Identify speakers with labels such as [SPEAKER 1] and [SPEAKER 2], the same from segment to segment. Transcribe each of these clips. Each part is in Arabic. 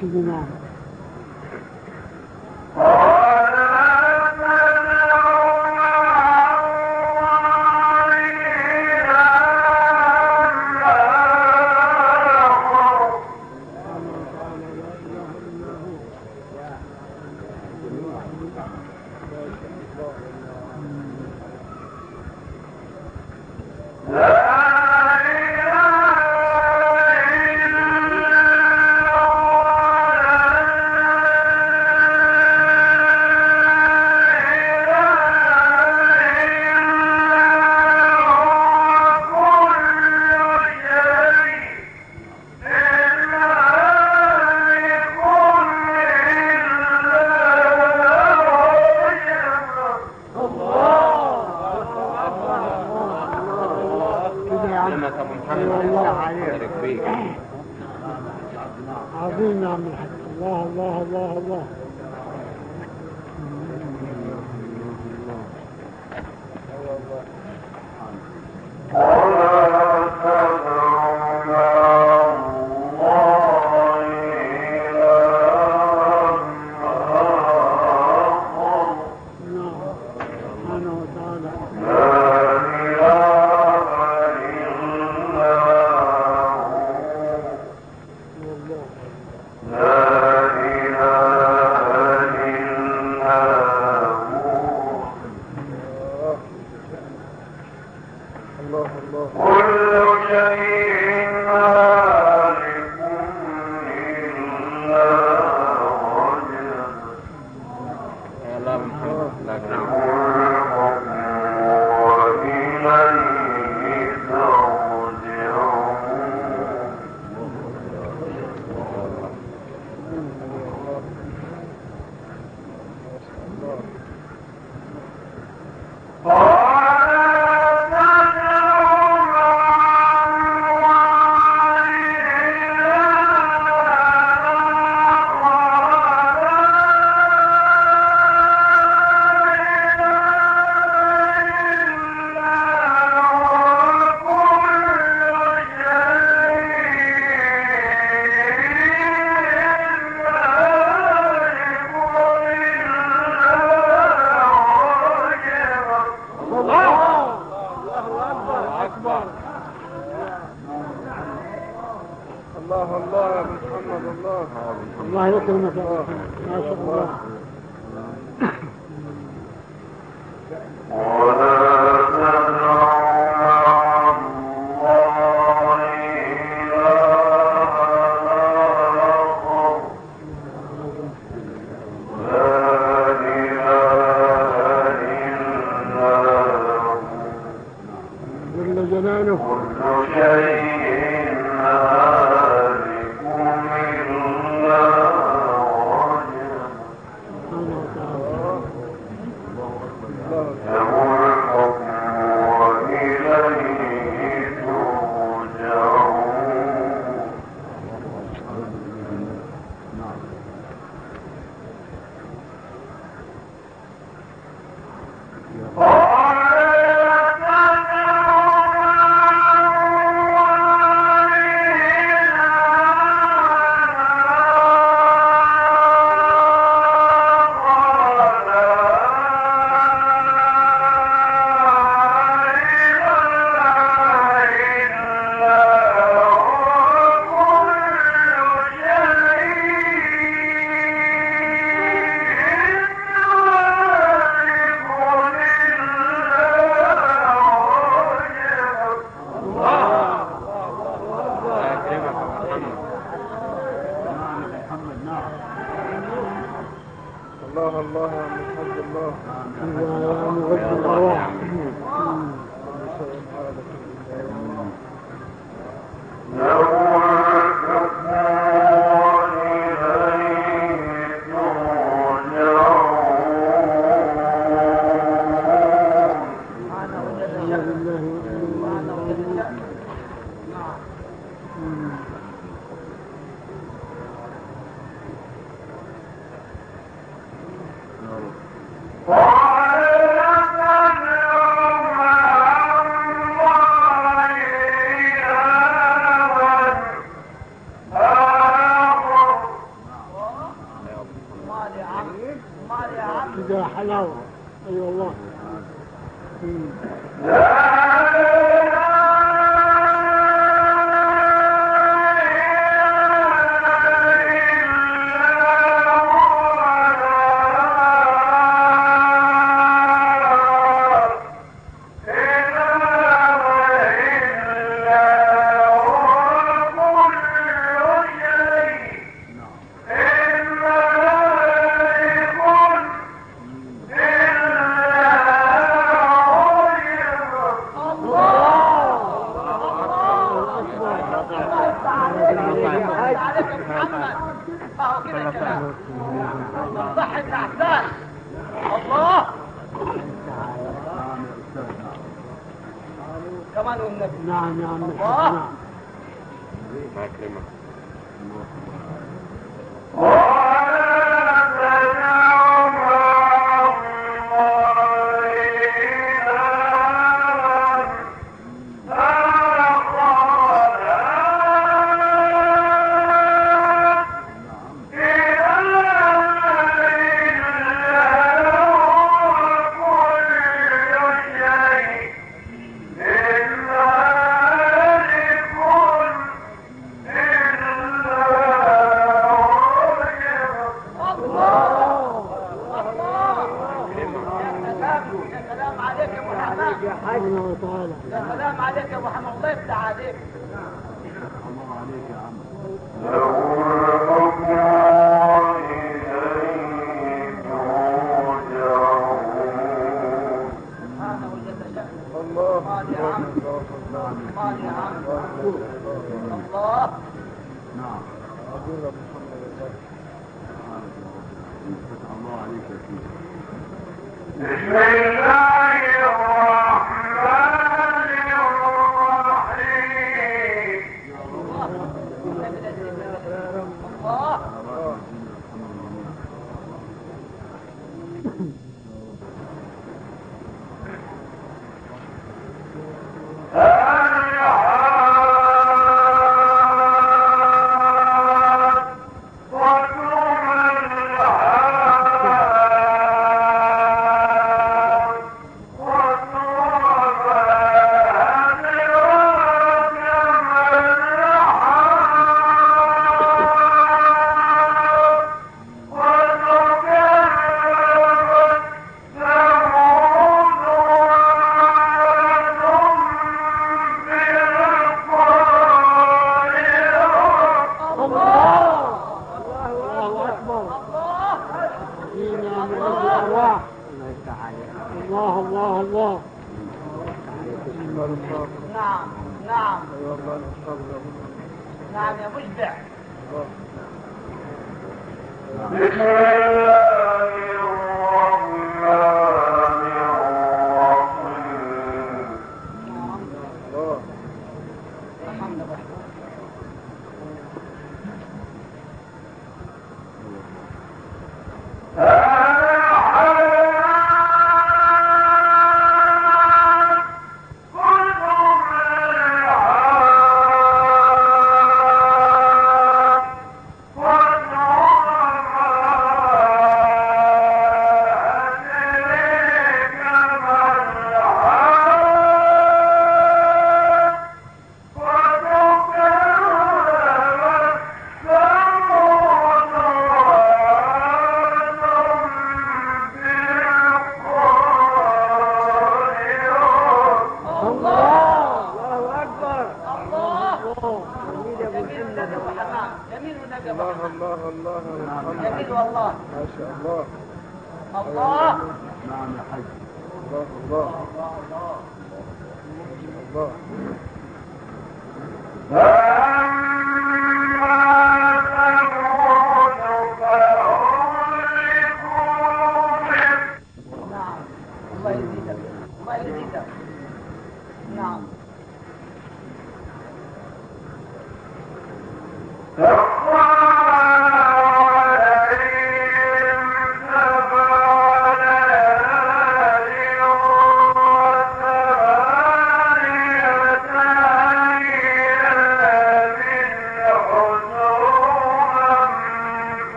[SPEAKER 1] 是这样。اهو كده الكلام صح ابن عباس الله! كمان والنبي
[SPEAKER 2] نعم. يا عم
[SPEAKER 1] الله!
[SPEAKER 2] نعم.
[SPEAKER 3] ما كلمة.
[SPEAKER 1] سلام عليك يا محمد
[SPEAKER 2] سبحانه وتعالى
[SPEAKER 1] يا سلام عليك يا محمد الله يفتح عليك. شأنه الله يا عم الله يا عم الله
[SPEAKER 4] بسم الله الرحمن
[SPEAKER 1] يا
[SPEAKER 3] حاج الله الله الله
[SPEAKER 1] نعم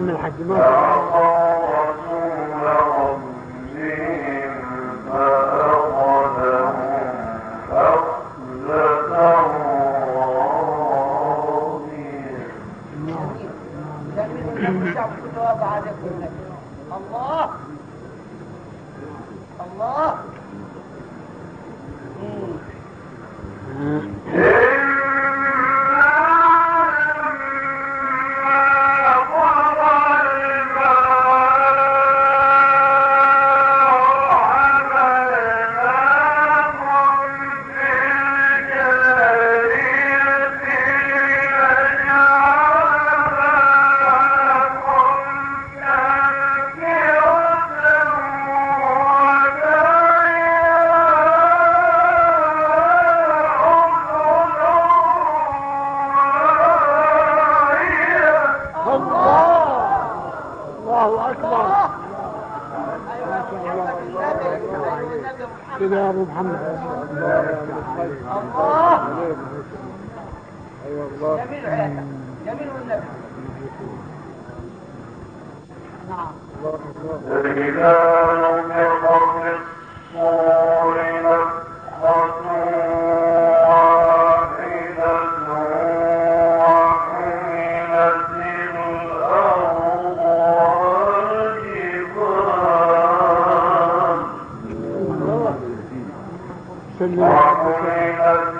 [SPEAKER 4] عم الحاج. سلم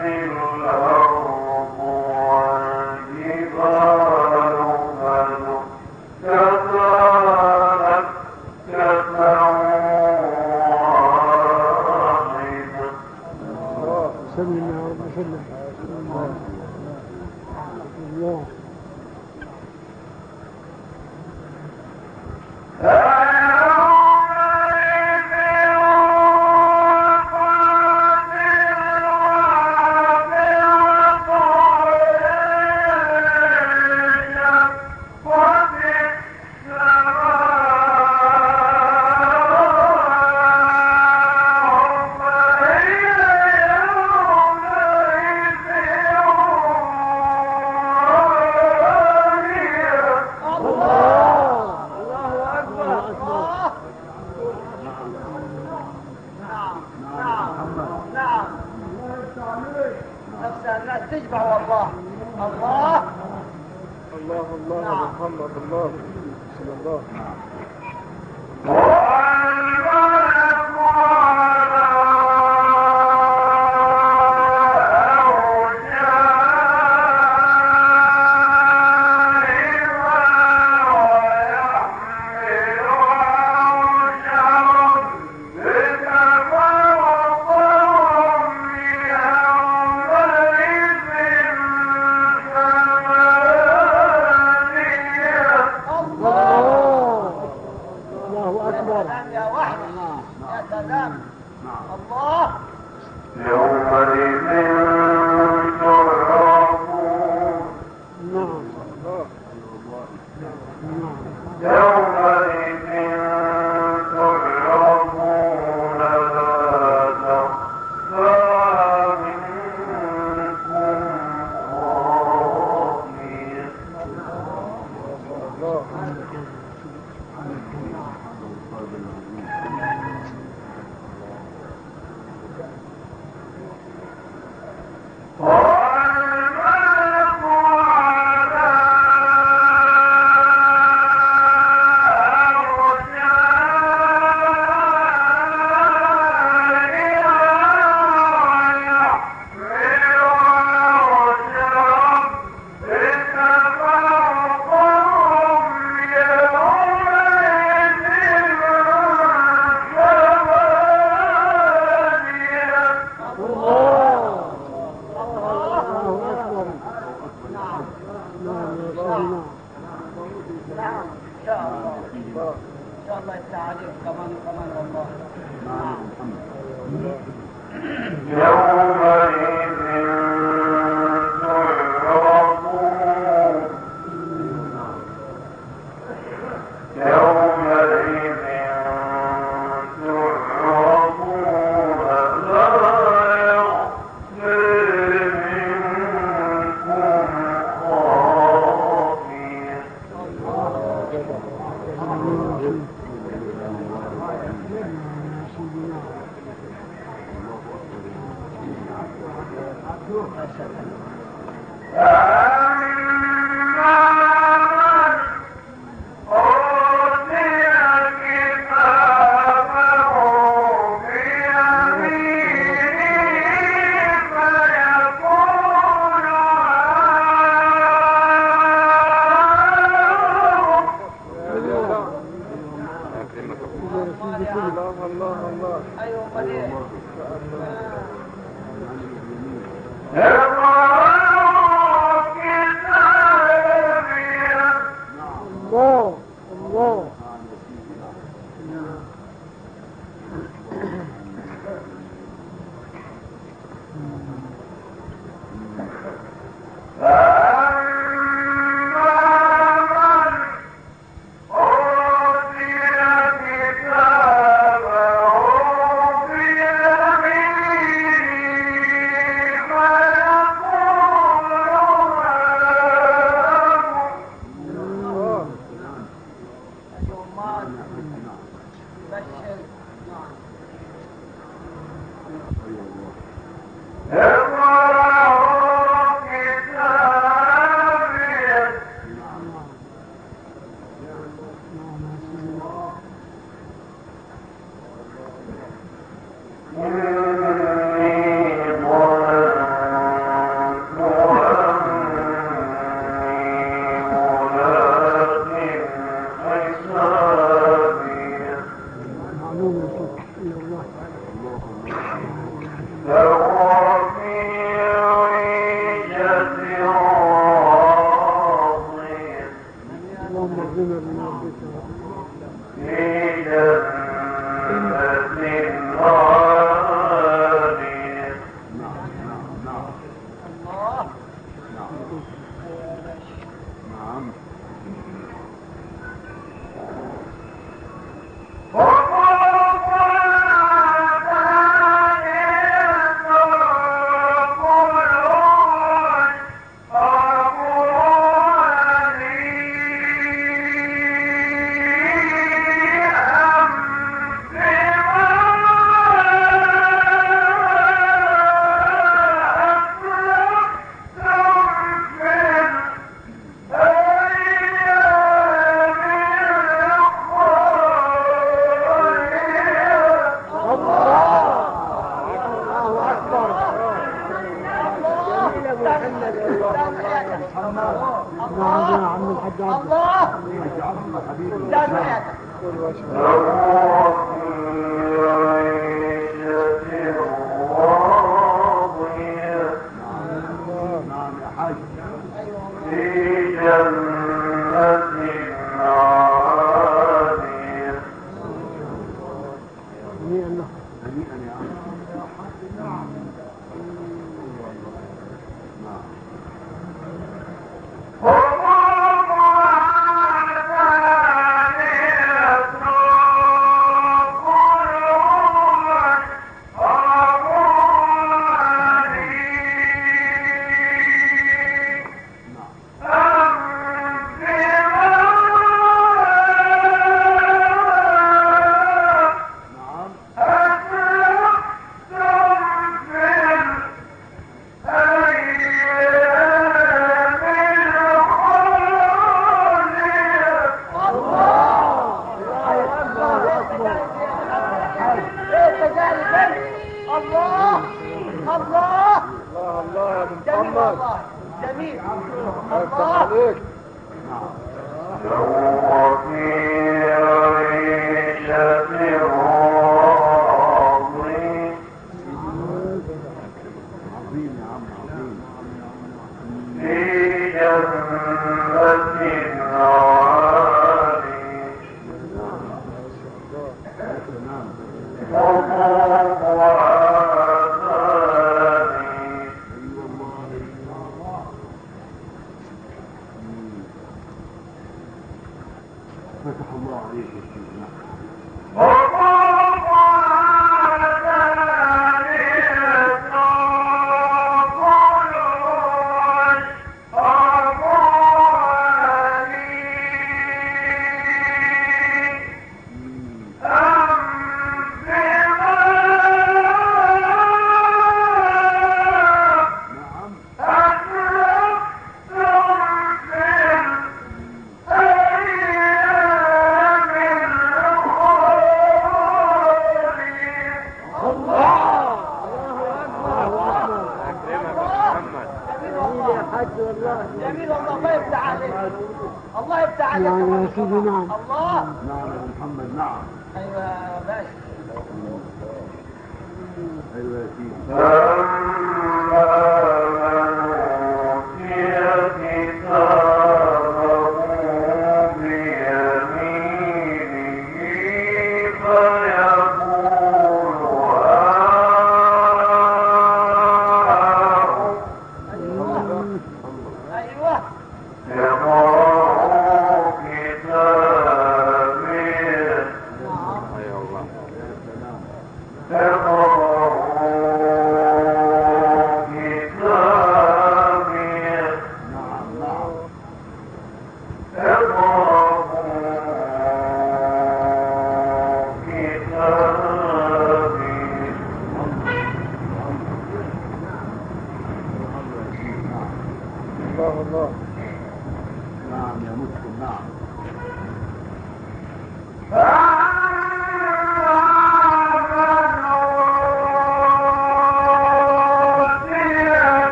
[SPEAKER 1] لا